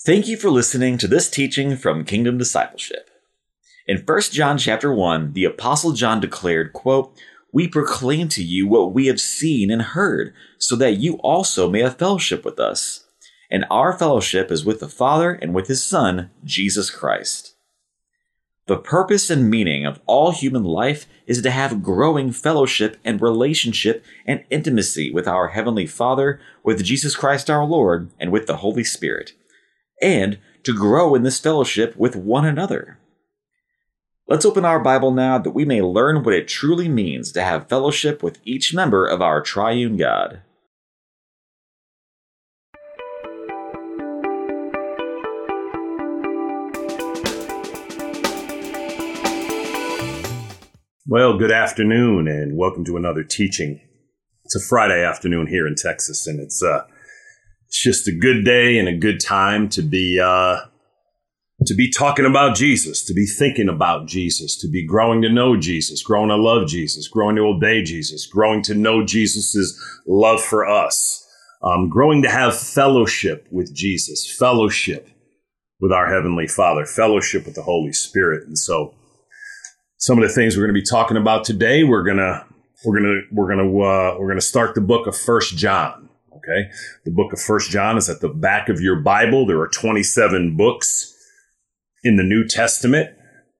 Thank you for listening to this teaching from Kingdom Discipleship. In 1 John chapter 1, the apostle John declared, quote, "We proclaim to you what we have seen and heard, so that you also may have fellowship with us. And our fellowship is with the Father and with his Son, Jesus Christ." The purpose and meaning of all human life is to have growing fellowship and relationship and intimacy with our Heavenly Father, with Jesus Christ our Lord, and with the Holy Spirit and to grow in this fellowship with one another. Let's open our Bible now that we may learn what it truly means to have fellowship with each member of our triune God. Well, good afternoon and welcome to another teaching. It's a Friday afternoon here in Texas and it's uh it's just a good day and a good time to be uh, to be talking about Jesus, to be thinking about Jesus, to be growing to know Jesus, growing to love Jesus, growing to obey Jesus, growing to know Jesus's love for us, um, growing to have fellowship with Jesus, fellowship with our heavenly Father, fellowship with the Holy Spirit, and so some of the things we're going to be talking about today, we're gonna we're gonna we're gonna uh, we're gonna start the book of First John. Okay. The book of First John is at the back of your Bible. There are 27 books in the New Testament.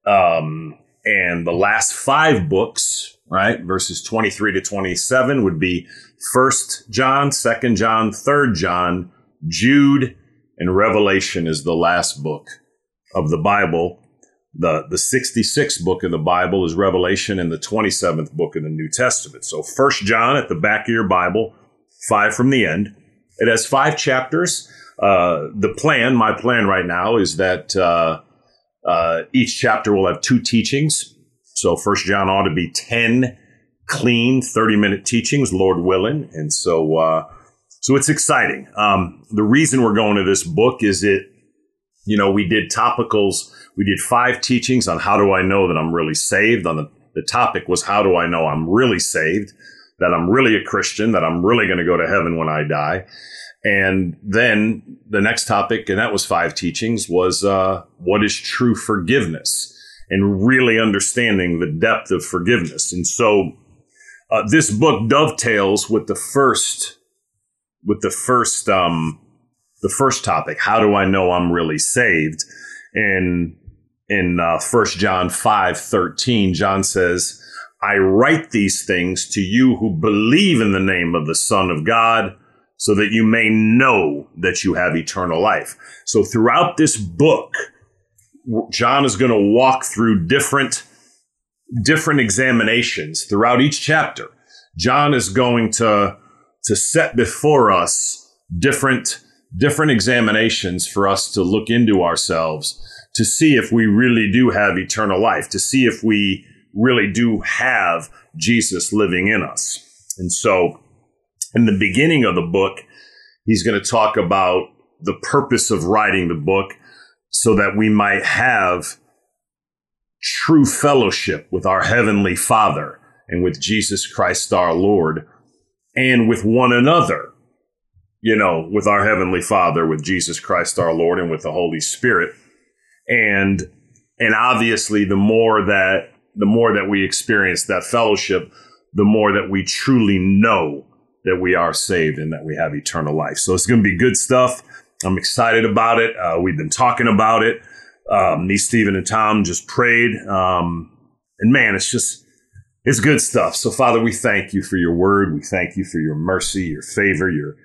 Um, and the last five books, right, verses 23 to 27 would be First John, Second John, Third John, Jude, and Revelation is the last book of the Bible. The, the 66th book of the Bible is Revelation and the 27th book of the New Testament. So First John at the back of your Bible, five from the end. It has five chapters. Uh, the plan, my plan right now, is that uh, uh, each chapter will have two teachings. So First John ought to be ten clean, thirty-minute teachings, Lord willing, and so uh, so it's exciting. Um, the reason we're going to this book is it, you know, we did topicals. We did five teachings on how do I know that I'm really saved. On the the topic was how do I know I'm really saved that I'm really a Christian, that I'm really going to go to heaven when I die. And then the next topic, and that was five teachings, was uh, what is true forgiveness and really understanding the depth of forgiveness. And so uh, this book dovetails with the first, with the first, um, the first topic. How do I know I'm really saved? And in uh, 1 John 5 13, John says, I write these things to you who believe in the name of the Son of God, so that you may know that you have eternal life. So throughout this book, John is going to walk through different, different examinations throughout each chapter. John is going to, to set before us different, different examinations for us to look into ourselves to see if we really do have eternal life, to see if we really do have Jesus living in us. And so, in the beginning of the book, he's going to talk about the purpose of writing the book so that we might have true fellowship with our Heavenly Father and with Jesus Christ our Lord and with one another, you know, with our Heavenly Father, with Jesus Christ our Lord, and with the Holy Spirit. And and obviously the more that the more that we experience that fellowship, the more that we truly know that we are saved and that we have eternal life. So it's going to be good stuff. I'm excited about it. Uh, we've been talking about it. Um, me, Stephen, and Tom just prayed. Um, and man, it's just, it's good stuff. So, Father, we thank you for your word. We thank you for your mercy, your favor, your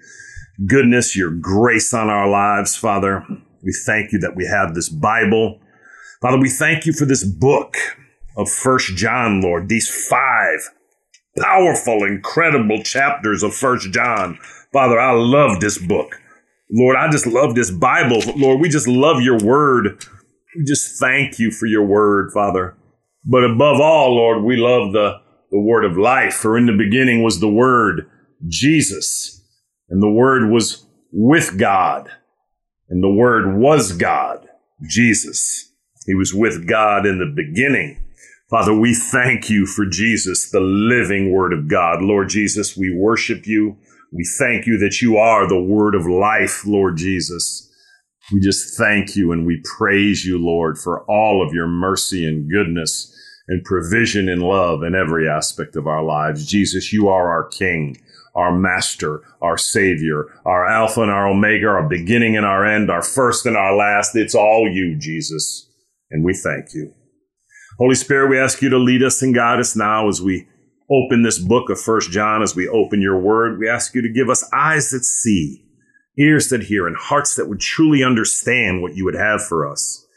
goodness, your grace on our lives, Father. We thank you that we have this Bible. Father, we thank you for this book of First John, Lord, these five powerful, incredible chapters of First John. Father, I love this book. Lord, I just love this Bible. Lord, we just love your word. We just thank you for your word, Father. But above all, Lord, we love the, the word of life. For in the beginning was the word, Jesus. And the word was with God. And the word was God, Jesus. He was with God in the beginning. Father, we thank you for Jesus, the living Word of God. Lord Jesus, we worship you. We thank you that you are the Word of life, Lord Jesus. We just thank you and we praise you, Lord, for all of your mercy and goodness and provision and love in every aspect of our lives. Jesus, you are our King, our Master, our Savior, our Alpha and our Omega, our beginning and our end, our first and our last. It's all you, Jesus. And we thank you. Holy Spirit, we ask you to lead us and guide us now as we open this book of First John, as we open your word. We ask you to give us eyes that see, ears that hear, and hearts that would truly understand what you would have for us.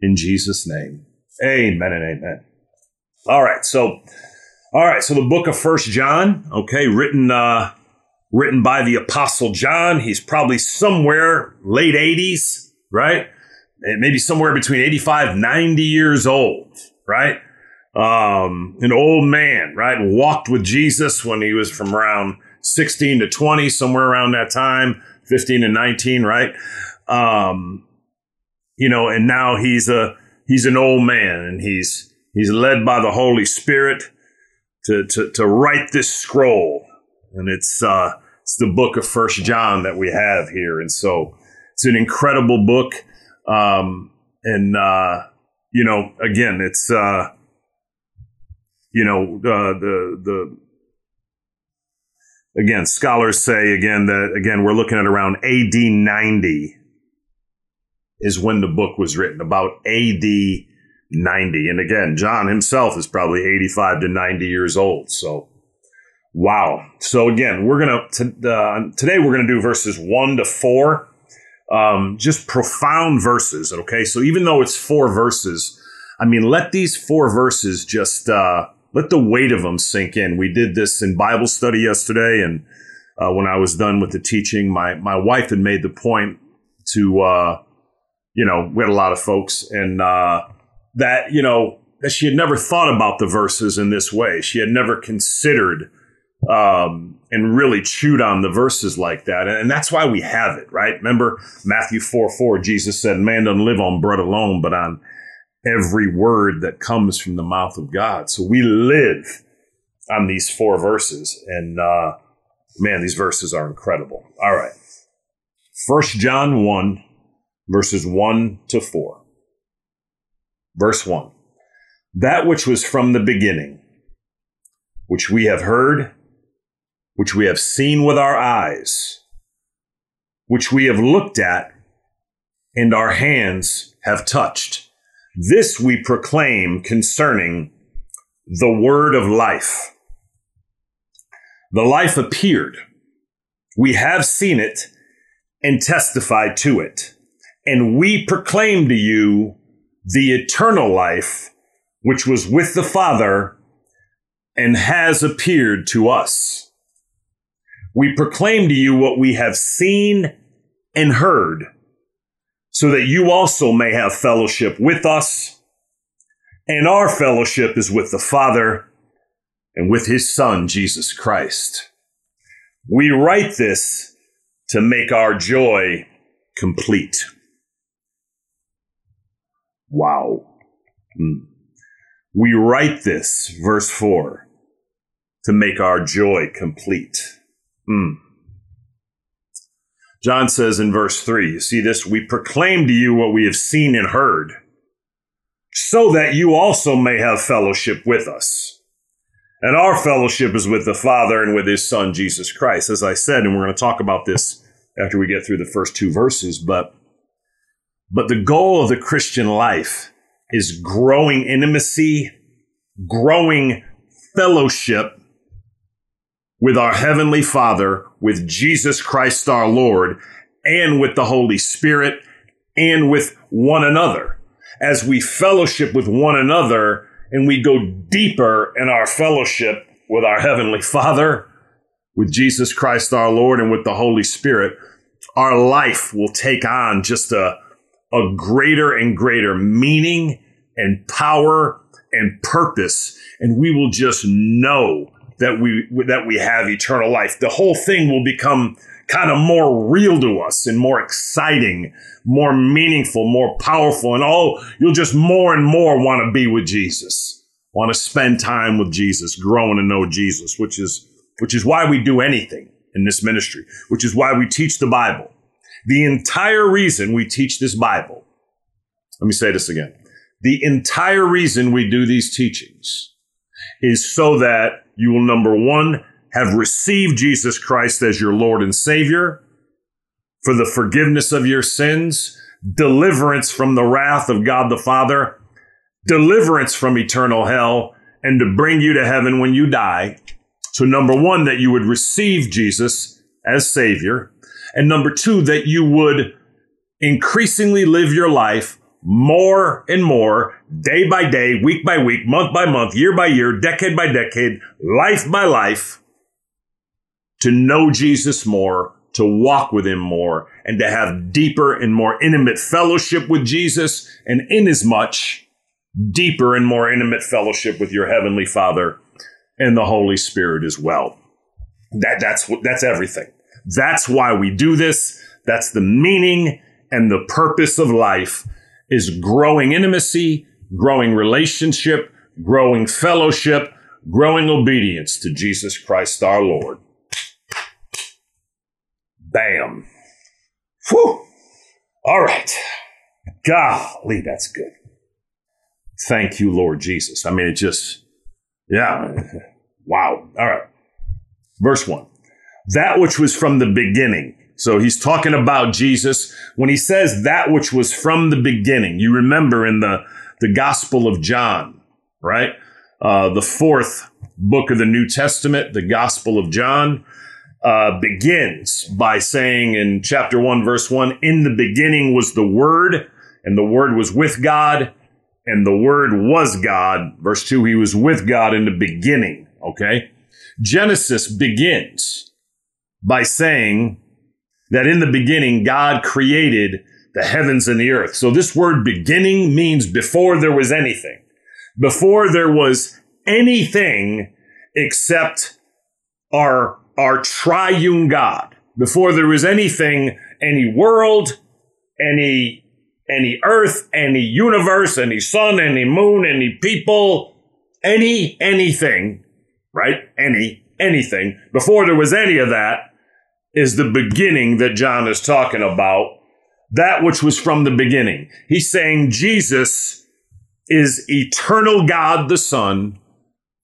In Jesus' name, amen and amen. All right, so, all right, so the book of First John, okay, written, uh, written by the Apostle John. He's probably somewhere late 80s, right? Maybe somewhere between 85, 90 years old, right? Um, an old man, right? Walked with Jesus when he was from around 16 to 20, somewhere around that time, 15 and 19, right? Um, you know, and now he's a, he's an old man and he's, He's led by the Holy Spirit to, to, to write this scroll. And it's, uh, it's the book of First John that we have here. And so it's an incredible book. Um, and, uh, you know, again, it's, uh, you know, uh, the, the, again, scholars say again that, again, we're looking at around AD 90 is when the book was written, about AD 90. And again, John himself is probably 85 to 90 years old. So, wow. So again, we're to, uh, today we're to do verses one to four. Um, just profound verses. Okay. So even though it's four verses, I mean, let these four verses just, uh, let the weight of them sink in. We did this in Bible study yesterday. And, uh, when I was done with the teaching, my, my wife had made the point to, uh, you know, we had a lot of folks and, uh, that, you know, that she had never thought about the verses in this way. She had never considered um, and really chewed on the verses like that. And that's why we have it, right? Remember Matthew 4 4, Jesus said, Man doesn't live on bread alone, but on every word that comes from the mouth of God. So we live on these four verses. And uh, man, these verses are incredible. All right. First John 1, verses 1 to 4. Verse 1 That which was from the beginning, which we have heard, which we have seen with our eyes, which we have looked at, and our hands have touched. This we proclaim concerning the word of life. The life appeared. We have seen it and testified to it. And we proclaim to you the eternal life which was with the Father and has appeared to us. We proclaim to you what we have seen and heard, so that you also may have fellowship with us. And our fellowship is with the Father and with his Son, Jesus Christ. We write this to make our joy complete. Wow. Mm. We write this, verse 4, to make our joy complete. Mm. John says in verse 3, you see this? We proclaim to you what we have seen and heard, so that you also may have fellowship with us. And our fellowship is with the Father and with his Son, Jesus Christ. As I said, and we're going to talk about this after we get through the first two verses, but but the goal of the Christian life is growing intimacy, growing fellowship with our Heavenly Father, with Jesus Christ our Lord, and with the Holy Spirit, and with one another. As we fellowship with one another and we go deeper in our fellowship with our Heavenly Father, with Jesus Christ our Lord, and with the Holy Spirit, our life will take on just a, a greater and greater meaning and power and purpose. And we will just know that we, that we have eternal life. The whole thing will become kind of more real to us and more exciting, more meaningful, more powerful. And oh, you'll just more and more want to be with Jesus, want to spend time with Jesus, growing to know Jesus, which is, which is why we do anything in this ministry, which is why we teach the Bible The entire reason we teach this Bible, let me say this again. The entire reason we do these teachings is so that you will, number one, have received Jesus Christ as your Lord and Savior for the forgiveness of your sins, deliverance from the wrath of God the Father, deliverance from eternal hell, and to bring you to heaven when you die. So, number one, that you would receive Jesus as Savior. And number two, that you would increasingly live your life more and more, day by day, week by week, month by month, year by year, decade by decade, life by life, to know Jesus more, to walk with Him more, and to have deeper and more intimate fellowship with Jesus, and inasmuch deeper and more intimate fellowship with your Heavenly Father and the Holy Spirit as well. That, that's, that's everything. That's why we do this. That's the meaning and the purpose of life is growing intimacy, growing relationship, growing fellowship, growing obedience to Jesus Christ our Lord. Bam. Whew. All right. Golly, that's good. Thank you, Lord Jesus. I mean, it just, yeah. Wow. All right. Verse one. That which was from the beginning. So he's talking about Jesus when he says that which was from the beginning. You remember in the, the Gospel of John, right? Uh, the fourth book of the New Testament, the Gospel of John, uh, begins by saying in chapter 1, verse 1 In the beginning was the Word, and the Word was with God, and the Word was God. Verse 2 He was with God in the beginning. Okay? Genesis begins by saying that in the beginning God created the heavens and the earth. So this word beginning means before there was anything. Before there was anything except our our triune God. Before there was anything, any world, any any earth, any universe, any sun, any moon, any people, any anything, right? Any anything. Before there was any of that is the beginning that John is talking about. That which was from the beginning. He's saying Jesus is eternal God the Son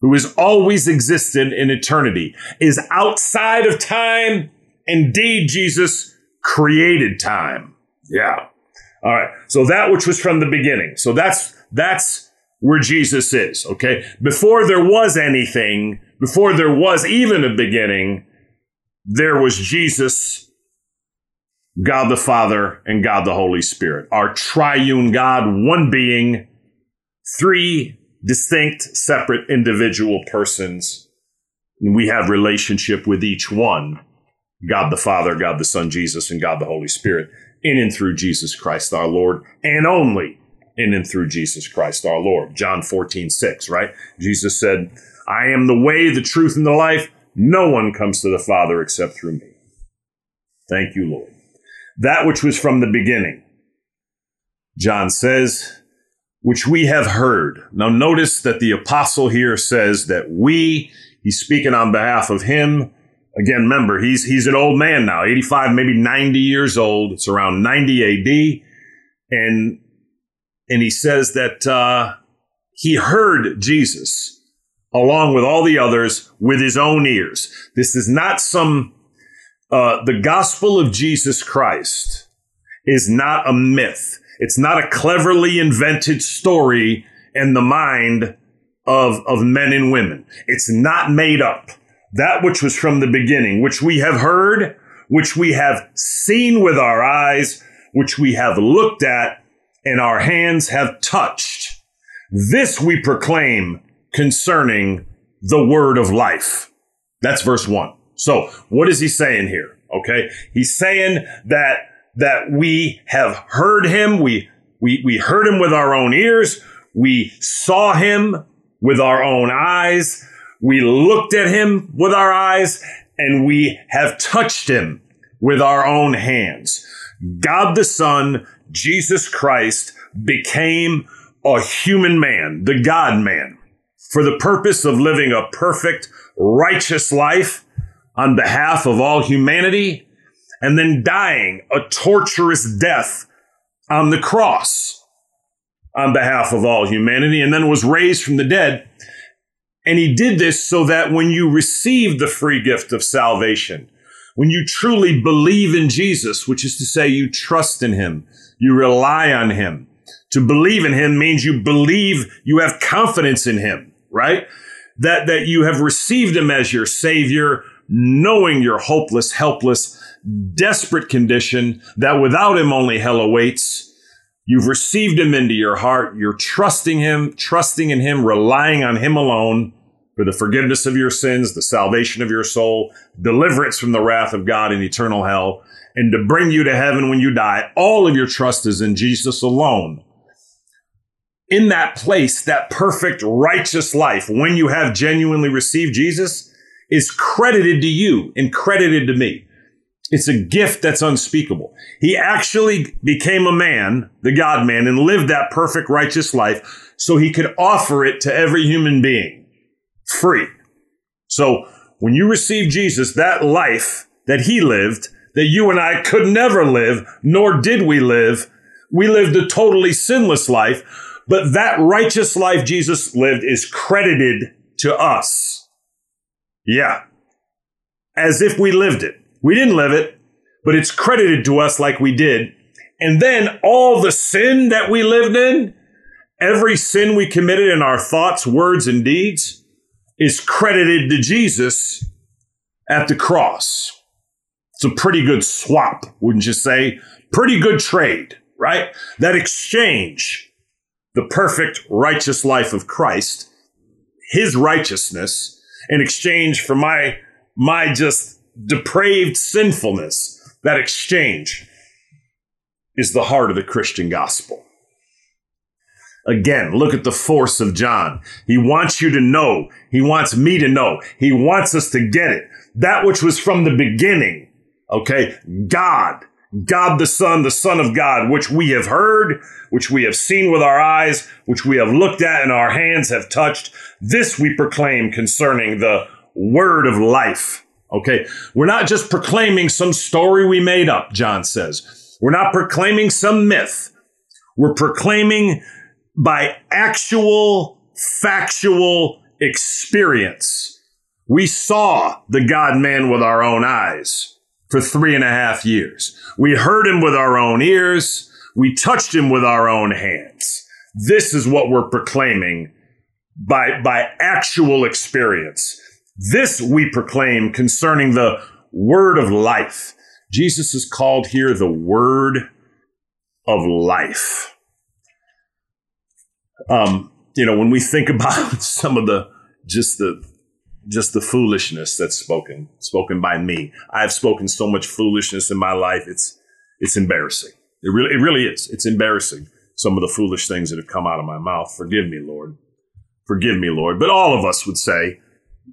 who has always existed in eternity, is outside of time. Indeed, Jesus created time. Yeah. All right. So that which was from the beginning. So that's, that's where Jesus is. Okay. Before there was anything, before there was even a beginning, there was Jesus, God the Father, and God the Holy Spirit. Our triune God, one being, three distinct, separate, individual persons. And We have relationship with each one. God the Father, God the Son, Jesus, and God the Holy Spirit, in and through Jesus Christ our Lord, and only in and through Jesus Christ our Lord. John 14, 6, right? Jesus said, I am the way, the truth, and the life. No one comes to the Father except through me. Thank you, Lord. That which was from the beginning. John says, which we have heard. Now, notice that the apostle here says that we, he's speaking on behalf of him. Again, remember, he's, he's an old man now, 85, maybe 90 years old. It's around 90 AD. And, and he says that, uh, he heard Jesus along with all the others with his own ears. This is not some, uh, the gospel of Jesus Christ is not a myth. It's not a cleverly invented story in the mind of, of men and women. It's not made up. That which was from the beginning, which we have heard, which we have seen with our eyes, which we have looked at, and our hands have touched. This we proclaim concerning the word of life. That's verse one. So what is he saying here? Okay. He's saying that that we have heard him. We, we, we heard him with our own ears. We saw him with our own eyes. We looked at him with our eyes and we have touched him with our own hands. God the Son, Jesus Christ, became a human man, the God man, for the purpose of living a perfect, righteous life on behalf of all humanity and then dying a torturous death on the cross on behalf of all humanity, and then was raised from the dead. And he did this so that when you receive the free gift of salvation, when you truly believe in Jesus, which is to say you trust in him, you rely on him. To believe in him means you believe you have confidence in him, right? That, that you have received him as your savior, knowing your hopeless, helpless, desperate condition that without him only hell awaits. You've received him into your heart. You're trusting him, trusting in him, relying on him alone for the forgiveness of your sins, the salvation of your soul, deliverance from the wrath of God in eternal hell, and to bring you to heaven when you die. All of your trust is in Jesus alone. In that place, that perfect righteous life, when you have genuinely received Jesus, is credited to you and credited to me. It's a gift that's unspeakable. He actually became a man, the God man, and lived that perfect righteous life so he could offer it to every human being free. So when you receive Jesus, that life that he lived, that you and I could never live, nor did we live, we lived a totally sinless life, but that righteous life Jesus lived is credited to us. Yeah. As if we lived it. We didn't live it, but it's credited to us like we did. And then all the sin that we lived in, every sin we committed in our thoughts, words, and deeds, is credited to Jesus at the cross. It's a pretty good swap, wouldn't you say? Pretty good trade, right? That exchange, the perfect righteous life of Christ, his righteousness, in exchange for my, my just depraved sinfulness, that exchange is the heart of the Christian gospel. Again, look at the force of John. He wants you to know. He wants me to know. He wants us to get it. That which was from the beginning. Okay. God, God the Son, the Son of God, which we have heard, which we have seen with our eyes, which we have looked at and our hands have touched. This we proclaim concerning the word of life. Okay. We're not just proclaiming some story we made up, John says. We're not proclaiming some myth. We're proclaiming by actual factual experience. We saw the God man with our own eyes for three and a half years. We heard him with our own ears. We touched him with our own hands. This is what we're proclaiming by, by actual experience. This we proclaim concerning the word of life. Jesus is called here the word of life. Um, you know, when we think about some of the just the just the foolishness that's spoken spoken by me, I've spoken so much foolishness in my life. It's it's embarrassing. It really it really is. It's embarrassing. Some of the foolish things that have come out of my mouth. Forgive me, Lord. Forgive me, Lord. But all of us would say,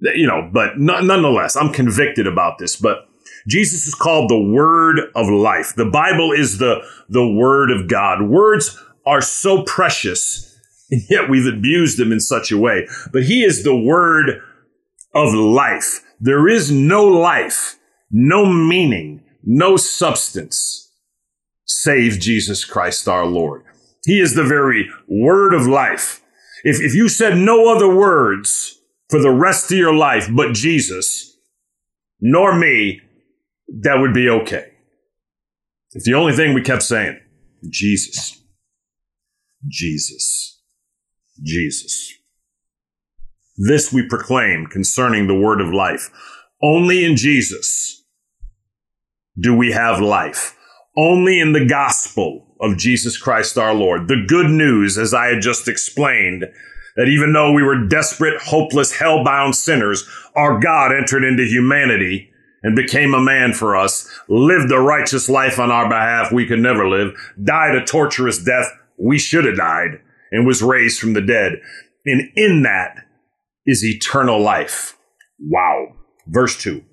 that, you know, but nonetheless, I'm convicted about this. But Jesus is called the Word of Life. The Bible is the the Word of God. Words are so precious and yet we've abused him in such a way. But he is the word of life. There is no life, no meaning, no substance save Jesus Christ our Lord. He is the very word of life. If, if you said no other words for the rest of your life but Jesus, nor me, that would be okay. If the only thing we kept saying, Jesus, Jesus. Jesus. This we proclaim concerning the word of life. Only in Jesus do we have life. Only in the gospel of Jesus Christ our Lord. The good news, as I had just explained, that even though we were desperate, hopeless, hell-bound sinners, our God entered into humanity and became a man for us, lived a righteous life on our behalf we could never live, died a torturous death we should have died, and was raised from the dead. And in that is eternal life. Wow. Verse 2.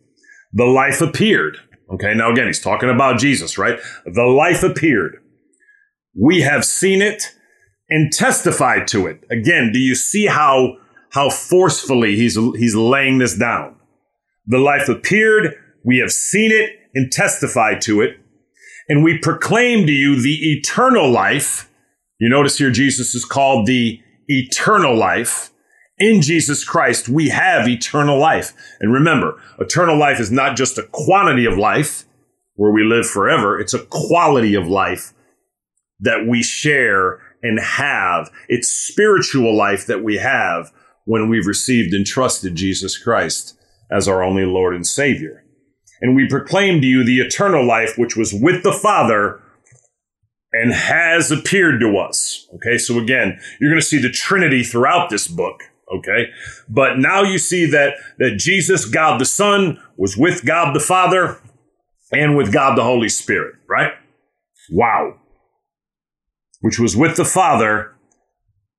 The life appeared. Okay, now again, he's talking about Jesus, right? The life appeared. We have seen it and testified to it. Again, do you see how how forcefully he's he's laying this down? The life appeared, we have seen it and testified to it. And we proclaim to you the eternal life. You notice here Jesus is called the eternal life. In Jesus Christ, we have eternal life. And remember, eternal life is not just a quantity of life where we live forever. It's a quality of life that we share and have. It's spiritual life that we have when we've received and trusted Jesus Christ as our only Lord and Savior. And we proclaim to you the eternal life which was with the Father and has appeared to us. Okay, so again, you're going to see the Trinity throughout this book. Okay, but now you see that that Jesus, God the Son, was with God the Father and with God the Holy Spirit. Right? Wow. Which was with the Father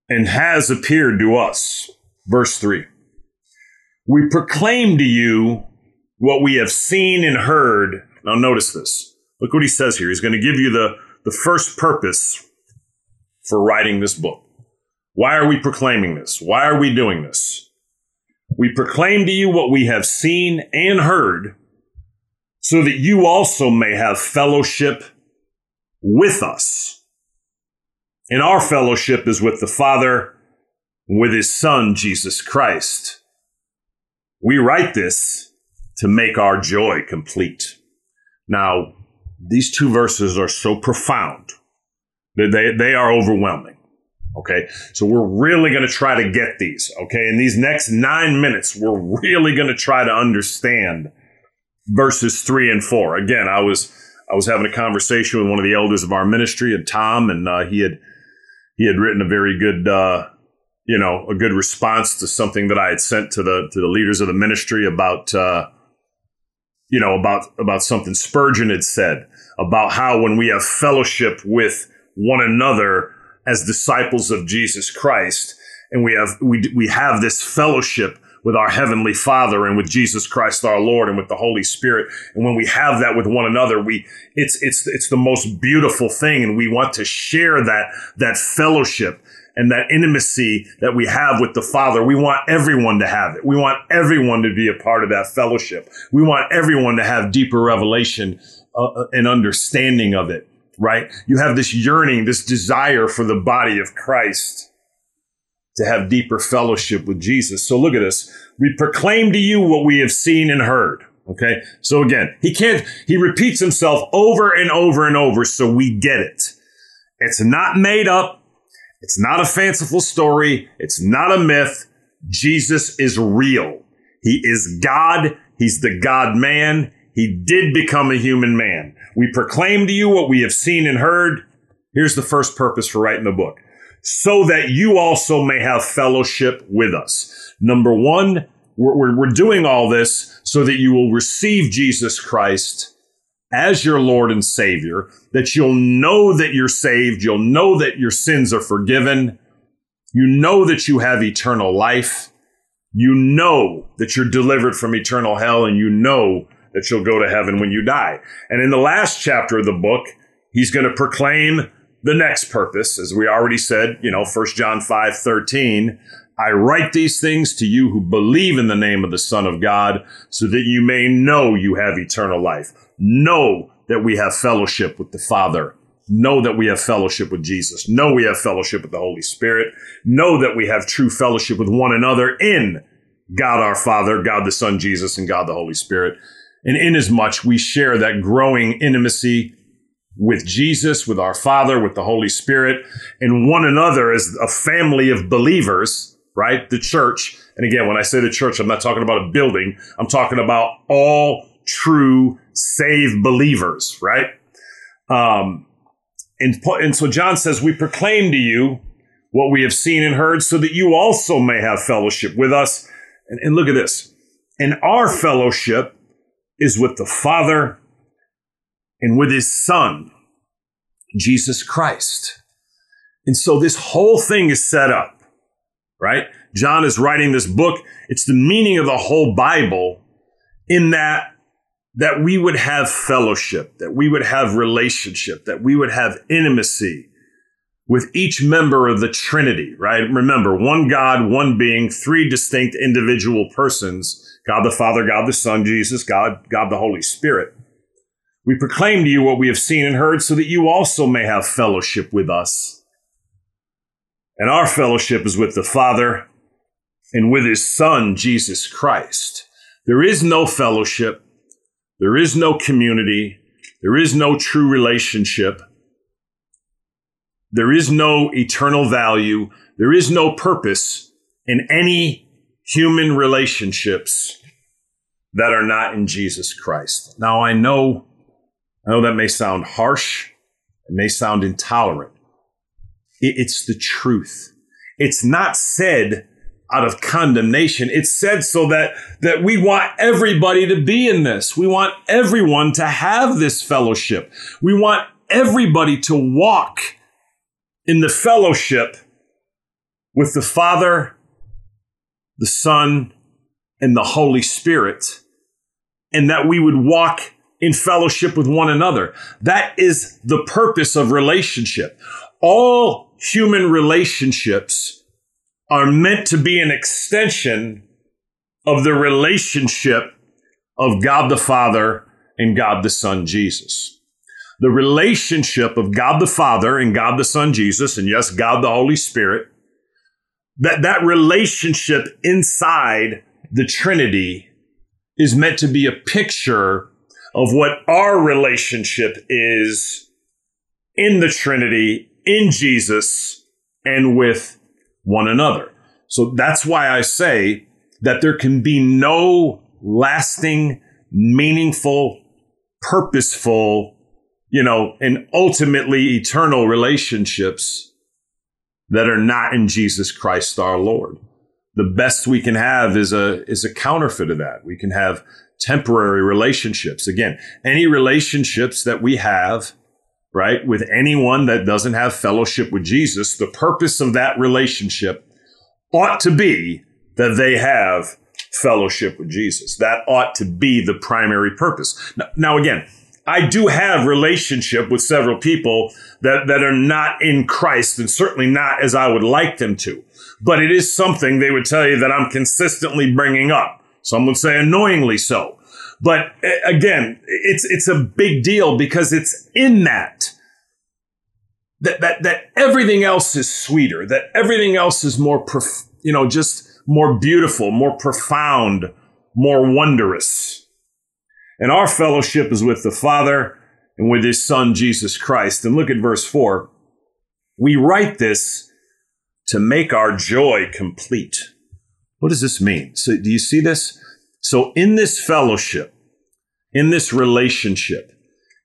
and has appeared to us. Verse 3 We proclaim to you what we have seen and heard. Now, notice this. Look what he says here. He's going to give you the, the first purpose for writing this book. Why are we proclaiming this? Why are we doing this? We proclaim to you what we have seen and heard, so that you also may have fellowship with us. And our fellowship is with the Father with his son, Jesus Christ. We write this to make our joy complete. Now, these two verses are so profound that they, they are overwhelming. Okay. So we're really going to try to get these. Okay. In these next nine minutes, we're really going to try to understand verses three and four. Again, I was, I was having a conversation with one of the elders of our ministry, and Tom, and uh, he had, he had written a very good, uh, you know, a good response to something that I had sent to the to the leaders of the ministry about uh, you know, about about something Spurgeon had said about how when we have fellowship with one another as disciples of Jesus Christ, and we have we we have this fellowship with our heavenly Father and with Jesus Christ our Lord and with the Holy Spirit. And when we have that with one another, we it's it's it's the most beautiful thing, and we want to share that that fellowship and that intimacy that we have with the Father. We want everyone to have it. We want everyone to be a part of that fellowship. We want everyone to have deeper revelation uh, uh, and understanding of it, right? You have this yearning, this desire for the body of Christ to have deeper fellowship with Jesus. So look at this. We proclaim to you what we have seen and heard. Okay. So again, he can't, he repeats himself over and over and over so we get it. It's not made up. It's not a fanciful story. It's not a myth. Jesus is real. He is God. He's the God man. He did become a human man. We proclaim to you what we have seen and heard. Here's the first purpose for writing the book. So that you also may have fellowship with us. Number one, we're, we're, doing all this so that you will receive Jesus Christ as your Lord and Savior, that you'll know that you're saved, you'll know that your sins are forgiven, you know that you have eternal life, you know that you're delivered from eternal hell, and you know that you'll go to heaven when you die. And in the last chapter of the book, he's going to proclaim the next purpose, as we already said, you know, 1 John 5 13. I write these things to you who believe in the name of the Son of God, so that you may know you have eternal life know that we have fellowship with the Father. Know that we have fellowship with Jesus. Know we have fellowship with the Holy Spirit. Know that we have true fellowship with one another in God our Father, God the Son, Jesus, and God the Holy Spirit. And inasmuch we share that growing intimacy with Jesus, with our Father, with the Holy Spirit, and one another as a family of believers, right? The church. And again, when I say the church, I'm not talking about a building. I'm talking about all true saved believers, right? Um, and, and so John says, We proclaim to you what we have seen and heard, so that you also may have fellowship with us. And, and look at this. And our fellowship is with the Father and with his Son, Jesus Christ. And so this whole thing is set up, right? John is writing this book. It's the meaning of the whole Bible in that that we would have fellowship, that we would have relationship, that we would have intimacy with each member of the Trinity, right? Remember, one God, one being, three distinct individual persons God the Father, God the Son, Jesus, God, God the Holy Spirit. We proclaim to you what we have seen and heard so that you also may have fellowship with us. And our fellowship is with the Father and with his Son, Jesus Christ. There is no fellowship. There is no community. There is no true relationship. There is no eternal value. There is no purpose in any human relationships that are not in Jesus Christ. Now I know, I know that may sound harsh. It may sound intolerant. It's the truth. It's not said out of condemnation. It's said so that, that we want everybody to be in this. We want everyone to have this fellowship. We want everybody to walk in the fellowship with the Father, the Son, and the Holy Spirit, and that we would walk in fellowship with one another. That is the purpose of relationship. All human relationships are meant to be an extension of the relationship of God the Father and God the Son Jesus. The relationship of God the Father and God the Son Jesus, and yes, God the Holy Spirit, that, that relationship inside the Trinity is meant to be a picture of what our relationship is in the Trinity, in Jesus, and with one another. So that's why I say that there can be no lasting, meaningful, purposeful, you know, and ultimately eternal relationships that are not in Jesus Christ our Lord. The best we can have is a is a counterfeit of that. We can have temporary relationships. Again, any relationships that we have right? With anyone that doesn't have fellowship with Jesus, the purpose of that relationship ought to be that they have fellowship with Jesus. That ought to be the primary purpose. Now, now again, I do have relationship with several people that, that are not in Christ and certainly not as I would like them to. But it is something they would tell you that I'm consistently bringing up. Some would say annoyingly so. But again, it's it's a big deal because it's in that that that that everything else is sweeter, that everything else is more prof- you know, just more beautiful, more profound, more wondrous. And our fellowship is with the Father and with his son Jesus Christ. And look at verse 4. We write this to make our joy complete. What does this mean? So do you see this? So in this fellowship, in this relationship,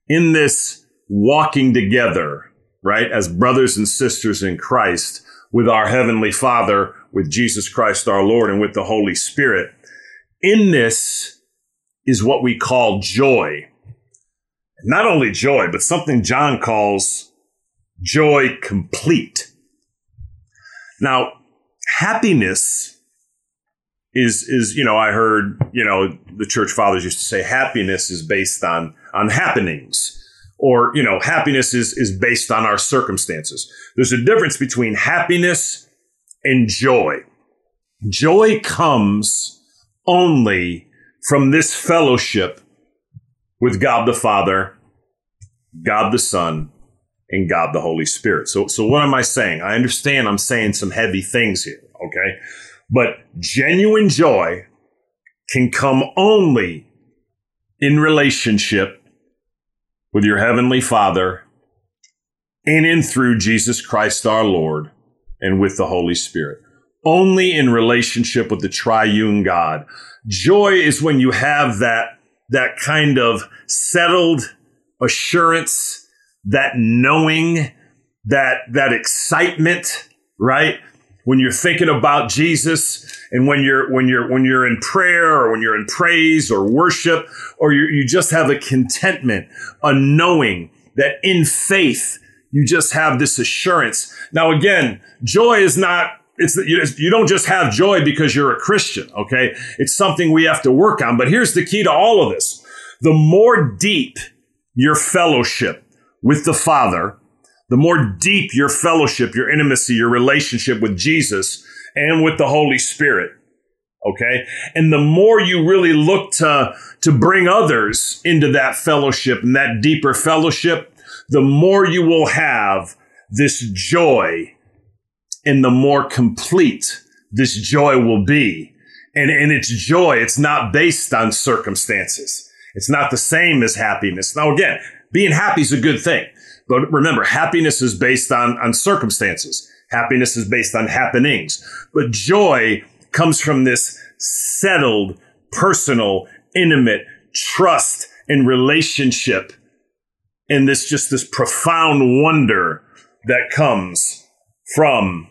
in this walking together, right, as brothers and sisters in Christ with our Heavenly Father, with Jesus Christ our Lord, and with the Holy Spirit, in this is what we call joy. Not only joy, but something John calls joy complete. Now, happiness is is you know I heard you know the church fathers used to say happiness is based on on happenings or you know happiness is is based on our circumstances. There's a difference between happiness and joy. Joy comes only from this fellowship with God the Father, God the Son, and God the Holy Spirit. So so what am I saying? I understand I'm saying some heavy things here, okay? But genuine joy can come only in relationship with your heavenly Father and in through Jesus Christ our Lord and with the Holy Spirit. Only in relationship with the triune God. Joy is when you have that, that kind of settled assurance, that knowing, that, that excitement, right? when you're thinking about Jesus and when you're when you're when you're in prayer or when you're in praise or worship or you you just have a contentment, a knowing that in faith you just have this assurance. Now again, joy is not it's you don't just have joy because you're a Christian, okay? It's something we have to work on. But here's the key to all of this. The more deep your fellowship with the Father, the more deep your fellowship, your intimacy, your relationship with Jesus and with the Holy Spirit, Okay. And the more you really look to, to bring others into that fellowship and that deeper fellowship, the more you will have this joy and the more complete this joy will be. And, and it's joy. It's not based on circumstances. It's not the same as happiness. Now, again, being happy is a good thing. But remember, happiness is based on, on circumstances. Happiness is based on happenings. But joy comes from this settled, personal, intimate trust and relationship. And this just this profound wonder that comes from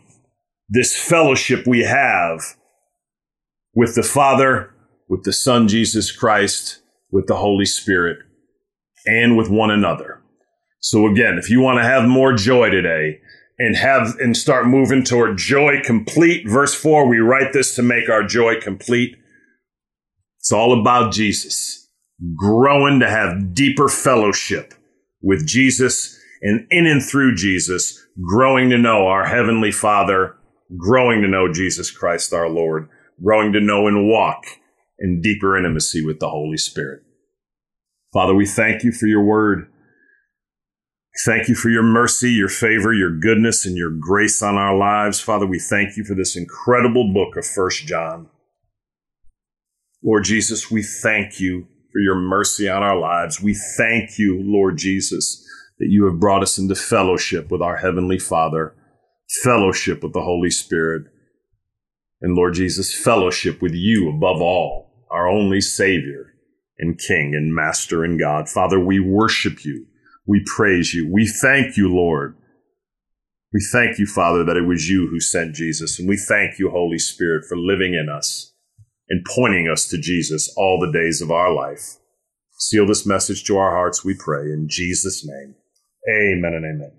this fellowship we have with the Father, with the Son Jesus Christ, with the Holy Spirit, and with one another. So again, if you want to have more joy today and have and start moving toward joy complete, verse 4, we write this to make our joy complete. It's all about Jesus. Growing to have deeper fellowship with Jesus and in and through Jesus, growing to know our Heavenly Father, growing to know Jesus Christ our Lord, growing to know and walk in deeper intimacy with the Holy Spirit. Father, we thank you for your word. Thank you for your mercy, your favor, your goodness, and your grace on our lives. Father, we thank you for this incredible book of First John. Lord Jesus, we thank you for your mercy on our lives. We thank you, Lord Jesus, that you have brought us into fellowship with our Heavenly Father, fellowship with the Holy Spirit, and Lord Jesus, fellowship with you above all, our only Savior and King and Master and God. Father, we worship you. We praise you. We thank you, Lord. We thank you, Father, that it was you who sent Jesus. And we thank you, Holy Spirit, for living in us and pointing us to Jesus all the days of our life. Seal this message to our hearts, we pray. In Jesus' name, amen and amen.